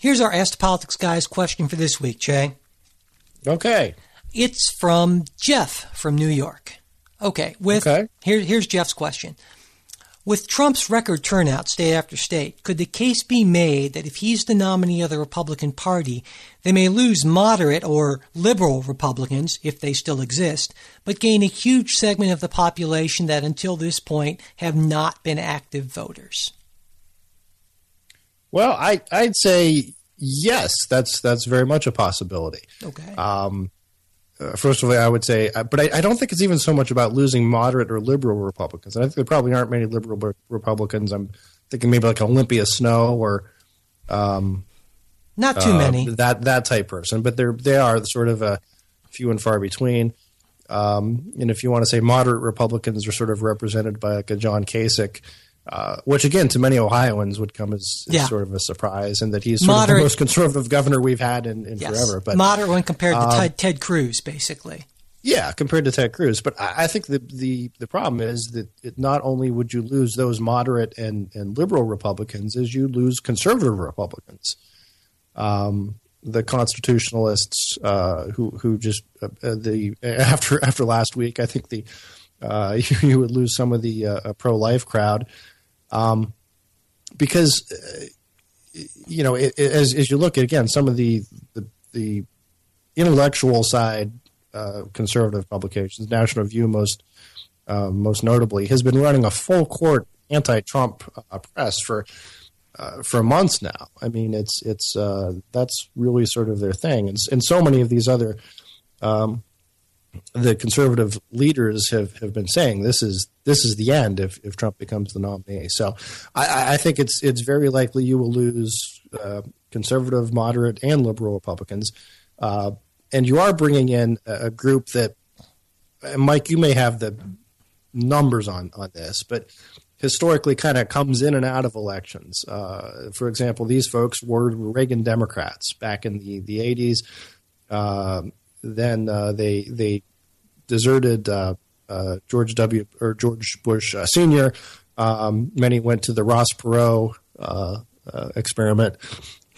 Here's our Ask the Politics Guys question for this week, Jay. Okay. It's from Jeff from New York. Okay, with Okay. Here, here's Jeff's question. With Trump's record turnout state after state, could the case be made that if he's the nominee of the Republican Party, they may lose moderate or liberal Republicans, if they still exist, but gain a huge segment of the population that until this point have not been active voters? Well, I I'd say yes. That's that's very much a possibility. Okay. Um, uh, first of all, I would say, uh, but I, I don't think it's even so much about losing moderate or liberal Republicans. I think there probably aren't many liberal re- Republicans. I'm thinking maybe like Olympia Snowe or um, not too uh, many. that that type person, but they're they are sort of a few and far between. Um, and if you want to say moderate Republicans are sort of represented by like a John Kasich, uh, which again to many Ohioans would come as, as Yeah. sort of a surprise, and that he's sort of the most conservative governor we've had in, in Yes. forever. But Moderate when compared to um, Ted, Ted Cruz, basically. yeah, compared to Ted Cruz. But I, I think the, the the problem is that it, not only would you lose those moderate and, and liberal Republicans, is you lose conservative Republicans. Um, the constitutionalists uh, who who just uh, uh, the after after last week, I think the uh, you, you would lose some of the uh, pro life crowd, um, because uh, you know it, it- as as you look at again some of the the, the intellectual side uh, conservative publications, National Review most uh, most notably, has been running a full court anti-Trump uh, press for uh, for months now. I mean, it's it's uh, that's really sort of their thing, and, and so many of these other um, the conservative leaders have, have been saying this is this is the end if, if Trump becomes the nominee. So I- I, think it's it's very likely you will lose uh, conservative, moderate, and liberal Republicans, uh, and you are bringing in a, group that, Mike, you may have the numbers on on this, but historically kind of comes in and out of elections. Uh, for example, these folks were Reagan Democrats back in the the eighties. Then uh, they they deserted uh, uh, George W. or George Bush uh, Senior. Um, many went to the Ross Perot uh, uh, experiment.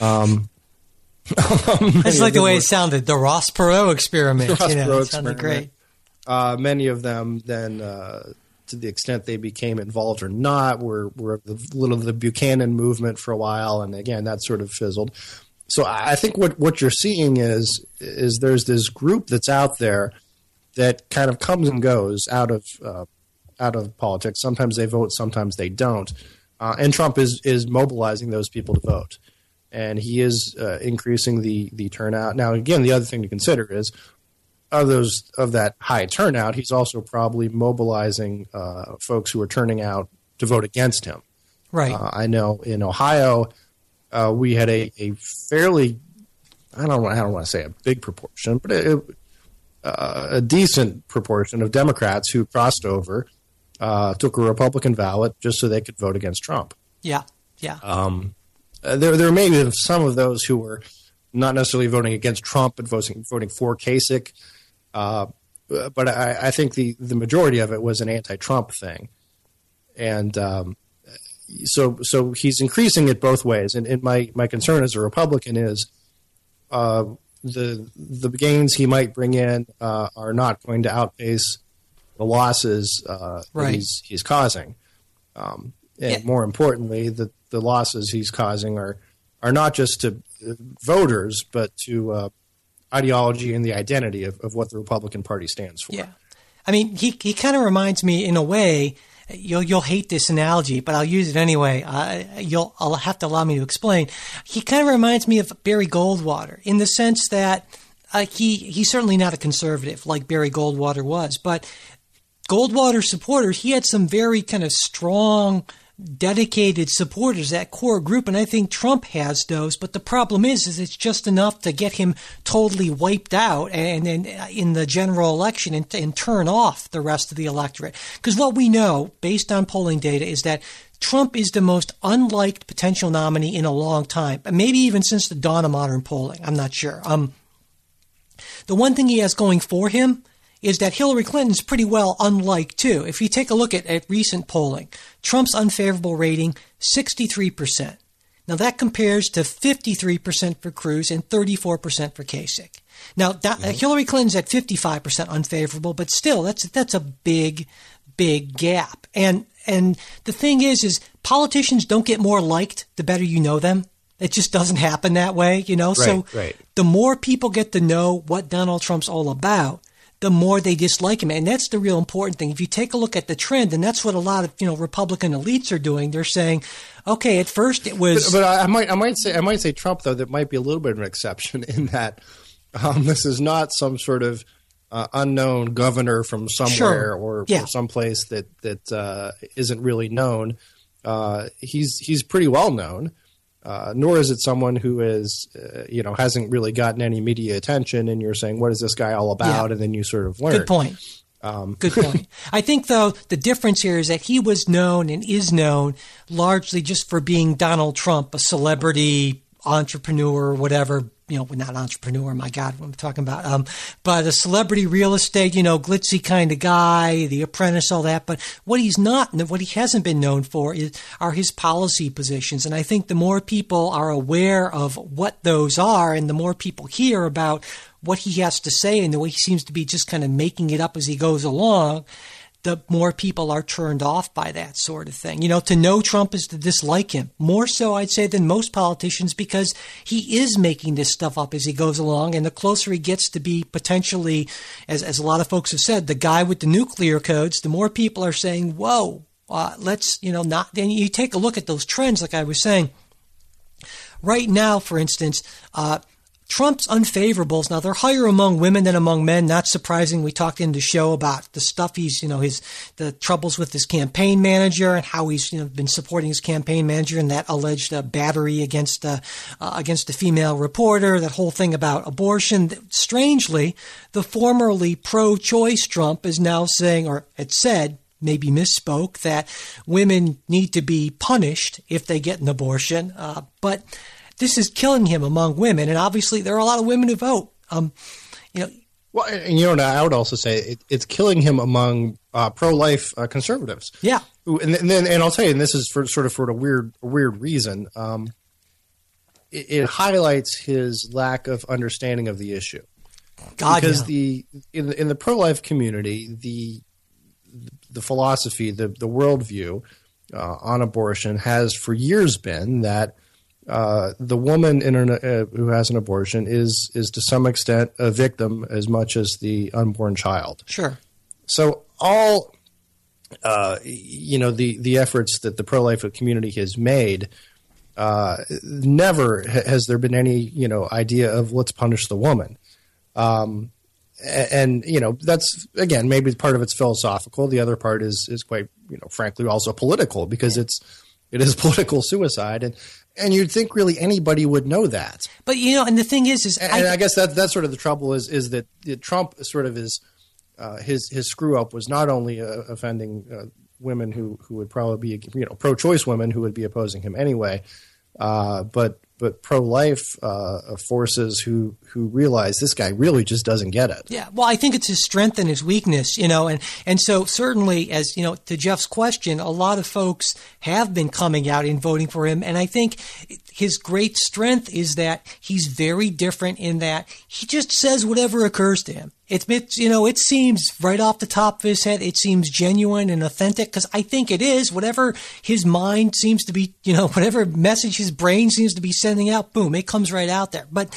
Um, I just like the way them it sounded. The Ross Perot experiment. Ross you know, Perot sounded experiment. great. uh, many of them then, uh, to the extent they became involved or not, were were the little of the Buchanan movement for a while, and again that sort of fizzled. So I think what what you're seeing is is there's this group that's out there that kind of comes and goes out of uh, out of politics. Sometimes they vote, sometimes they don't, uh, and Trump is is mobilizing those people to vote, and he is uh, increasing the the turnout. Now, again, the other thing to consider is of those of that high turnout, he's also probably mobilizing uh, folks who are turning out to vote against him. Right. Uh, I know in Ohio, uh, we had a, a fairly I don't want I don't want to say a big proportion, but a, uh, a decent proportion of Democrats who crossed over uh, took a Republican ballot just so they could vote against Trump. yeah. Yeah. Uh, there there may be some of those who were not necessarily voting against Trump, but voting voting for Kasich. Uh, but I, I think the, the majority of it was an anti-Trump thing, and um, so so he's increasing it both ways. And, and my my concern as a Republican is uh, the the gains he might bring in uh, are not going to outpace the losses uh, Right. he's he's causing. Um, and Yeah. more importantly, the the losses he's causing are are not just to uh, voters, but to uh, ideology and the identity of, of what the Republican Party stands for. Yeah. I mean, he he kind of reminds me in a way. You'll you'll hate this analogy, but I'll use it anyway. Uh, you'll I'll have to allow me to explain. He kind of reminds me of Barry Goldwater in the sense that uh, he he's certainly not a conservative like Barry Goldwater was, but Goldwater supporters, he had some very kind of strong dedicated supporters, that core group, and I think Trump has those. But the problem is, is it's just enough to get him totally wiped out and, and in the general election and, and turn off the rest of the electorate. Because what we know, based on polling data, is that Trump is the most unliked potential nominee in a long time, maybe even since the dawn of modern polling. I'm not sure. Um, the one thing he has going for him is that Hillary Clinton's pretty well unlike, too. If you take a look at, at recent polling, Trump's unfavorable rating 63%. Now that compares to 53% for Cruz and 34% for Kasich. Now that, mm-hmm. Hillary Clinton's at 55% unfavorable, but still that's that's a big big gap. And and the thing is is politicians don't get more liked the better you know them. It just doesn't happen that way, you know. Right, so right. the more people get to know what Donald Trump's all about, the more they dislike him. And that's the real important thing. If you take a look at the trend, and that's what a lot of, you know, Republican elites are doing, they're saying, okay, at first it was. But, but I might, I might say, I might say Trump, though, that might be a little bit of an exception in that um, this is not some sort of uh, unknown governor from somewhere sure. or, yeah. or someplace that, that uh, not really known. Uh, he's, he's pretty well known. Uh, nor is it someone who is, uh, you know, hasn't really gotten any media attention, and you're saying, "What is this guy all about?" Yeah. And then you sort of learn. Good point. Um, Good point. I think, though, the difference here is that he was known and is known largely just for being Donald Trump, a celebrity entrepreneur, whatever, you know, not an entrepreneur, my God, what I'm talking about, um, but a celebrity real estate, you know, glitzy kind of guy, the apprentice, all that. But what he's not, and what he hasn't been known for is, are his policy positions. And I think the more people are aware of what those are and the more people hear about what he has to say and the way he seems to be just kind of making it up as he goes along, the more people are turned off by that sort of thing. You know, to know Trump is to dislike him. More so, I'd say, than most politicians because he is making this stuff up as he goes along. And the closer he gets to be potentially, as, as a lot of folks have said, the guy with the nuclear codes, the more people are saying, whoa, uh, let's, you know, not, then you take a look at those trends, like I was saying. Right now, for instance, uh, Trump's unfavorables, now they're higher among women than among men. Not surprising. We talked in the show about the stuff he's, you know, his, the troubles with his campaign manager and how he's, you know, been supporting his campaign manager and that alleged uh, battery against, uh, uh, against a female reporter, that whole thing about abortion. Strangely, the formerly pro-choice Trump is now saying, or had said, maybe misspoke, that women need to be punished if they get an abortion. Uh, but, this is killing him among women, and obviously there are a lot of women who vote. Um, you know. Well, and you know, I would also say it, it's killing him among uh, pro-life uh, conservatives. Yeah, and, and, then and I'll tell you, and this is for sort of for a weird a weird reason. Um, it, it, highlights his lack of understanding of the issue. God, because yeah. the in the, in the pro-life community, the the philosophy, the the worldview uh, on abortion has for years been that uh, the woman an, uh, who has an abortion is is to some extent a victim as much as the unborn child. Sure. So all uh, you know the the efforts that the pro life community has made. Uh, never has there been any you know idea of let's punish the woman. Um, and you know that's again maybe part of it's philosophical. The other part is is quite you know frankly also political because it's it is political suicide and and you'd think really anybody would know that. But you know, and the thing is, is and, I, and I guess that that's sort of the trouble is is that Trump sort of is uh, his his screw up was not only uh, offending uh, women who who would probably be you know pro choice women who would be opposing him anyway, uh, but but pro life uh, forces who who realize this guy really just doesn't get it. Yeah, well, I think it's his strength and his weakness, you know, and and so certainly, as you know, to Jeff's question, a lot of folks have been coming out and voting for him, and I think his great strength is that he's very different in that he just says whatever occurs to him. It's, it's you know, it seems right off the top of his head, it seems genuine and authentic because I think it is. Whatever his mind seems to be, you know, whatever message his brain seems to be sending out, boom, it comes right out there. But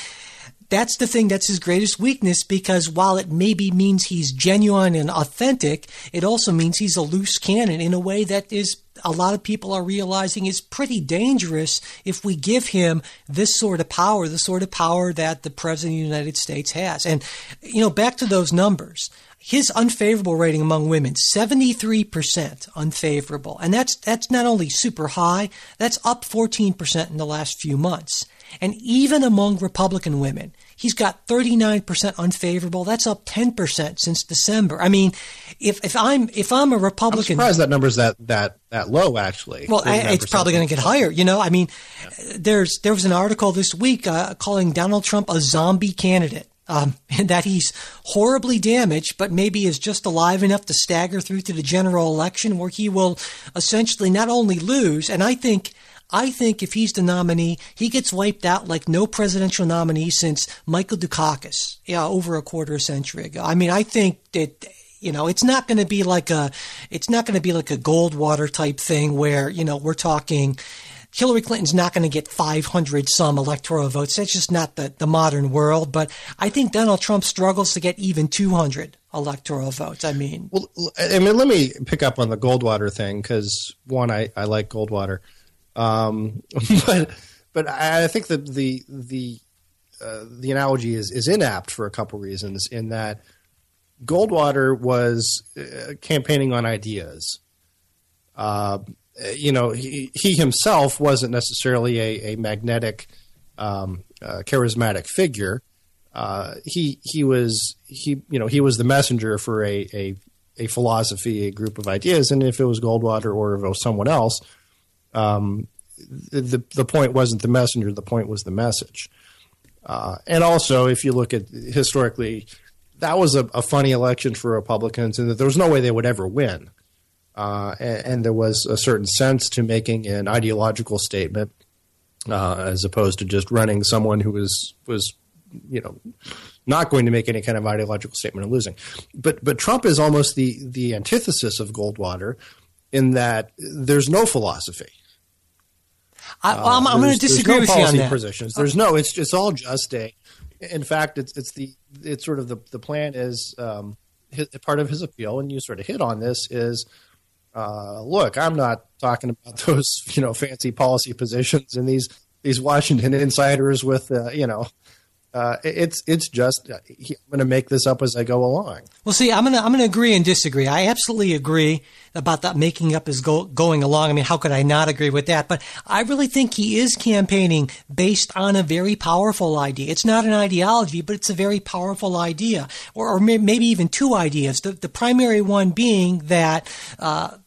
that's the thing that's his greatest weakness because while it maybe means he's genuine and authentic, it also means he's a loose cannon in a way that is a lot of people are realizing is pretty dangerous if we give him this sort of power, the sort of power that the President of the United States has. And, you know, back to those numbers his unfavorable rating among women 73% unfavorable and that's that's not only super high that's up 14% in the last few months and even among republican women he's got 39% unfavorable that's up 10% since december i mean if if i'm if i'm a republican I'm surprised that number's that that that low actually well it's probably going to get higher you know i mean yeah. there's there was an article this week uh, calling donald trump a zombie candidate um, and that he's horribly damaged, but maybe is just alive enough to stagger through to the general election where he will essentially not only lose, and I think. I think if he's the nominee, he gets wiped out like no presidential nominee since Michael Dukakis, yeah, over a quarter century ago. I mean, I think that you know it's not going to be like a it's not going to be like a goldwater type thing where you know we're talking Hillary Clinton's not going to get 500 some electoral votes. That's just not the, the modern world. But I think Donald Trump struggles to get even 200 electoral votes. I mean, well, I mean, let me pick up on the Goldwater thing because one, I, I like Goldwater, um, but but I think that the the uh, the analogy is is inapt for a couple reasons. In that Goldwater was uh, campaigning on ideas. Uh, you know, he, he himself wasn't necessarily a, a magnetic, um, uh, charismatic figure. Uh, he he was he you know he was the messenger for a, a a philosophy, a group of ideas, and if it was Goldwater or someone else, um, the the point wasn't the messenger. The point was the message. Uh, and also, if you look at historically, that was a, a, funny election for Republicans, and that there was no way they would ever win. Uh, and, and, there was a certain sense to making an ideological statement uh, as opposed to just running someone who was was you know not going to make any kind of ideological statement and losing. But but Trump is almost the the antithesis of Goldwater in that there's no philosophy. I, am going to disagree no with you on that. Positions. There's no. It's it's all just a. In fact, it's it's the it's sort of the the plan is um, his, part of his appeal, and you sort of hit on this is uh, look, I'm not talking about those you know fancy policy positions and these these Washington insiders with uh, you know. Uh, it's it's just uh, I'm going to make this up as I go along. Well, see, I'm going to I'm going to agree and disagree. I absolutely agree about that making up as go, going along. I mean, how could I not agree with that? But I really think he is campaigning based on a very powerful idea. It's not an ideology, but it's a very powerful idea, or, or maybe even two ideas. The, the primary one being that. Uh,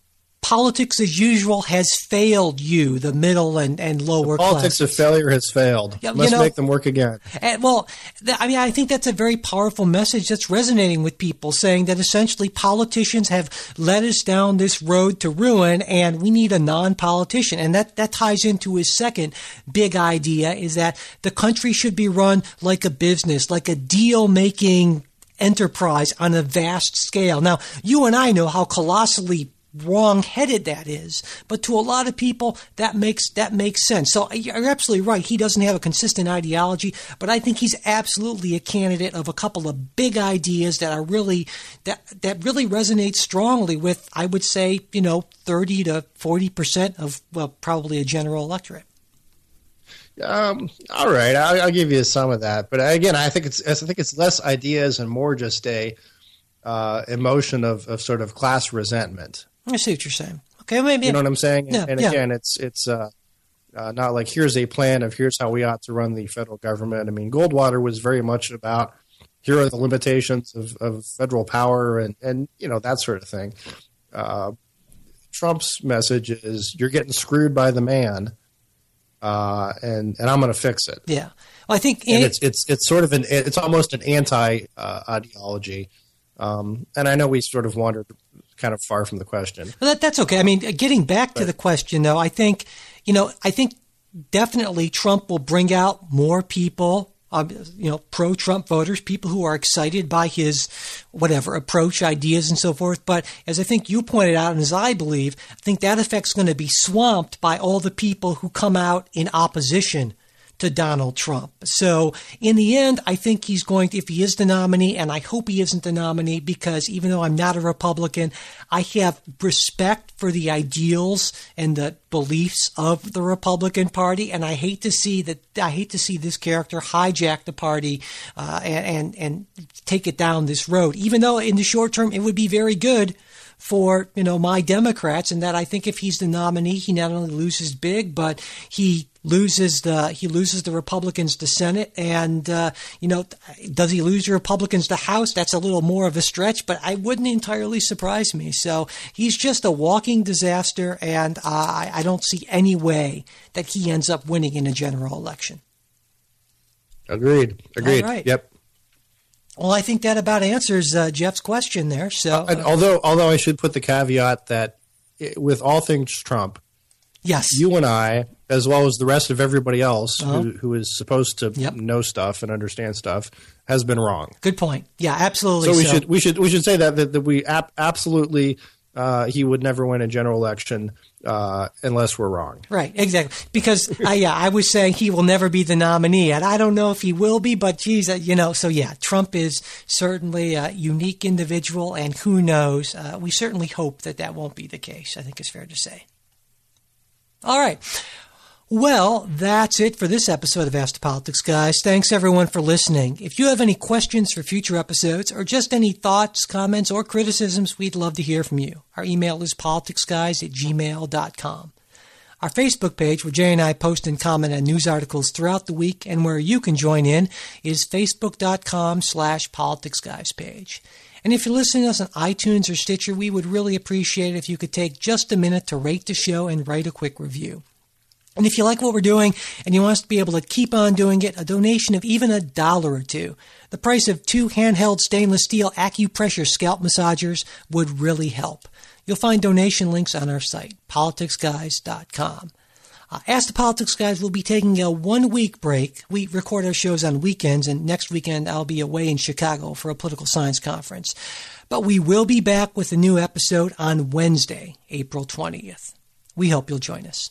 politics as usual has failed you, the middle and, and lower the politics classes. of failure has failed. Yeah, Let's you know, make them work again. And, well, th- I mean, I think that's a very powerful message that's resonating with people, saying that essentially politicians have led us down this road to ruin, and we need a non-politician. And that that ties into his second big idea: is that the country should be run like a business, like a deal-making enterprise on a vast scale. Now, you and I know how colossally wrong-headed that is, but to a lot of people that makes that makes sense. So you're absolutely right. He doesn't have a consistent ideology, but I think he's absolutely a candidate of a couple of big ideas that are really that that really resonate strongly with I would say, you know, 30 to 40% of well, probably a general electorate. Um, all right, I'll, I'll, give you some of that, but again, I think it's I think it's less ideas and more just a uh, emotion of, of sort of class resentment. I see what you're saying. Okay, maybe you know what I'm saying. Yeah, and, again, yeah. it's it's uh, uh, not like here's a plan of here's how we ought to run the federal government. I mean, Goldwater was very much about here are the limitations of, of federal power and and you know that sort of thing. Uh, Trump's message is you're getting screwed by the man, uh, and and I'm going to fix it. Yeah, well, I think and it's it's it's sort of an it's almost an anti uh, ideology. Um, and I know we sort of wandered kind of far from the question. Well, that, that's okay. I mean, getting back but, to the question, though, I think, you know, I think definitely Trump will bring out more people, um, you know, pro Trump voters, people who are excited by his whatever approach, ideas, and so forth. But as I think you pointed out, and as I believe, I think that effect's going to be swamped by all the people who come out in opposition to Donald Trump. So in the end, I think he's going to, if he is the nominee, and I hope he isn't the nominee because even though I'm not a Republican, I have respect for the ideals and the beliefs of the Republican Party, and I hate to see that. I hate to see this character hijack the party uh, and, and and take it down this road. Even though in the short term it would be very good for you know my Democrats, and that I think if he's the nominee, he not only loses big, but he loses the he loses the Republicans to Senate, and uh, you know does he lose the Republicans to House? That's a little more of a stretch, but I wouldn't entirely surprise me. So he's just a walking disaster, and uh, I, I don't see any way that he ends up winning in a general election. Agreed. Agreed. Yep. Well, I think that about answers uh, Jeff's question there. So, uh, although although I should put the caveat that it, with all things Trump, yes, you and I, as well as the rest of everybody else uh-huh. who, who is supposed to yep. know stuff and understand stuff, has been wrong. Good point. Yeah, absolutely. So we so. should we should we should say that that, that we ap- absolutely uh, he would never win a general election uh, unless we're wrong. Right, exactly. Because I, yeah, I was saying he will never be the nominee, and I don't know if he will be, but geez, uh, you know. So yeah, Trump is certainly a unique individual, and who knows? Uh, we certainly hope that that won't be the case. I think it's fair to say. All right. Well, that's it for this episode of Ask the Politics Guys. Thanks everyone for listening. If you have any questions for future episodes or just any thoughts, comments, or criticisms, we'd love to hear from you. Our email is politicsguys at gmail.com. Our Facebook page, where Jay and I post and comment on news articles throughout the week and where you can join in, is facebook.com slash politicsguys page. And if you're listening to us on iTunes or Stitcher, we would really appreciate it if you could take just a minute to rate the show and write a quick review. And if you like what we're doing and you want us to be able to keep on doing it, a donation of even a dollar or two, the price of two handheld stainless steel acupressure scalp massagers would really help. You'll find donation links on our site, politicsguys.com. Uh, Ask the Politics Guys will be taking a one week break. We record our shows on weekends, and next weekend I'll be away in Chicago for a political science conference. But we will be back with a new episode on Wednesday, April 20th. We hope you'll join us.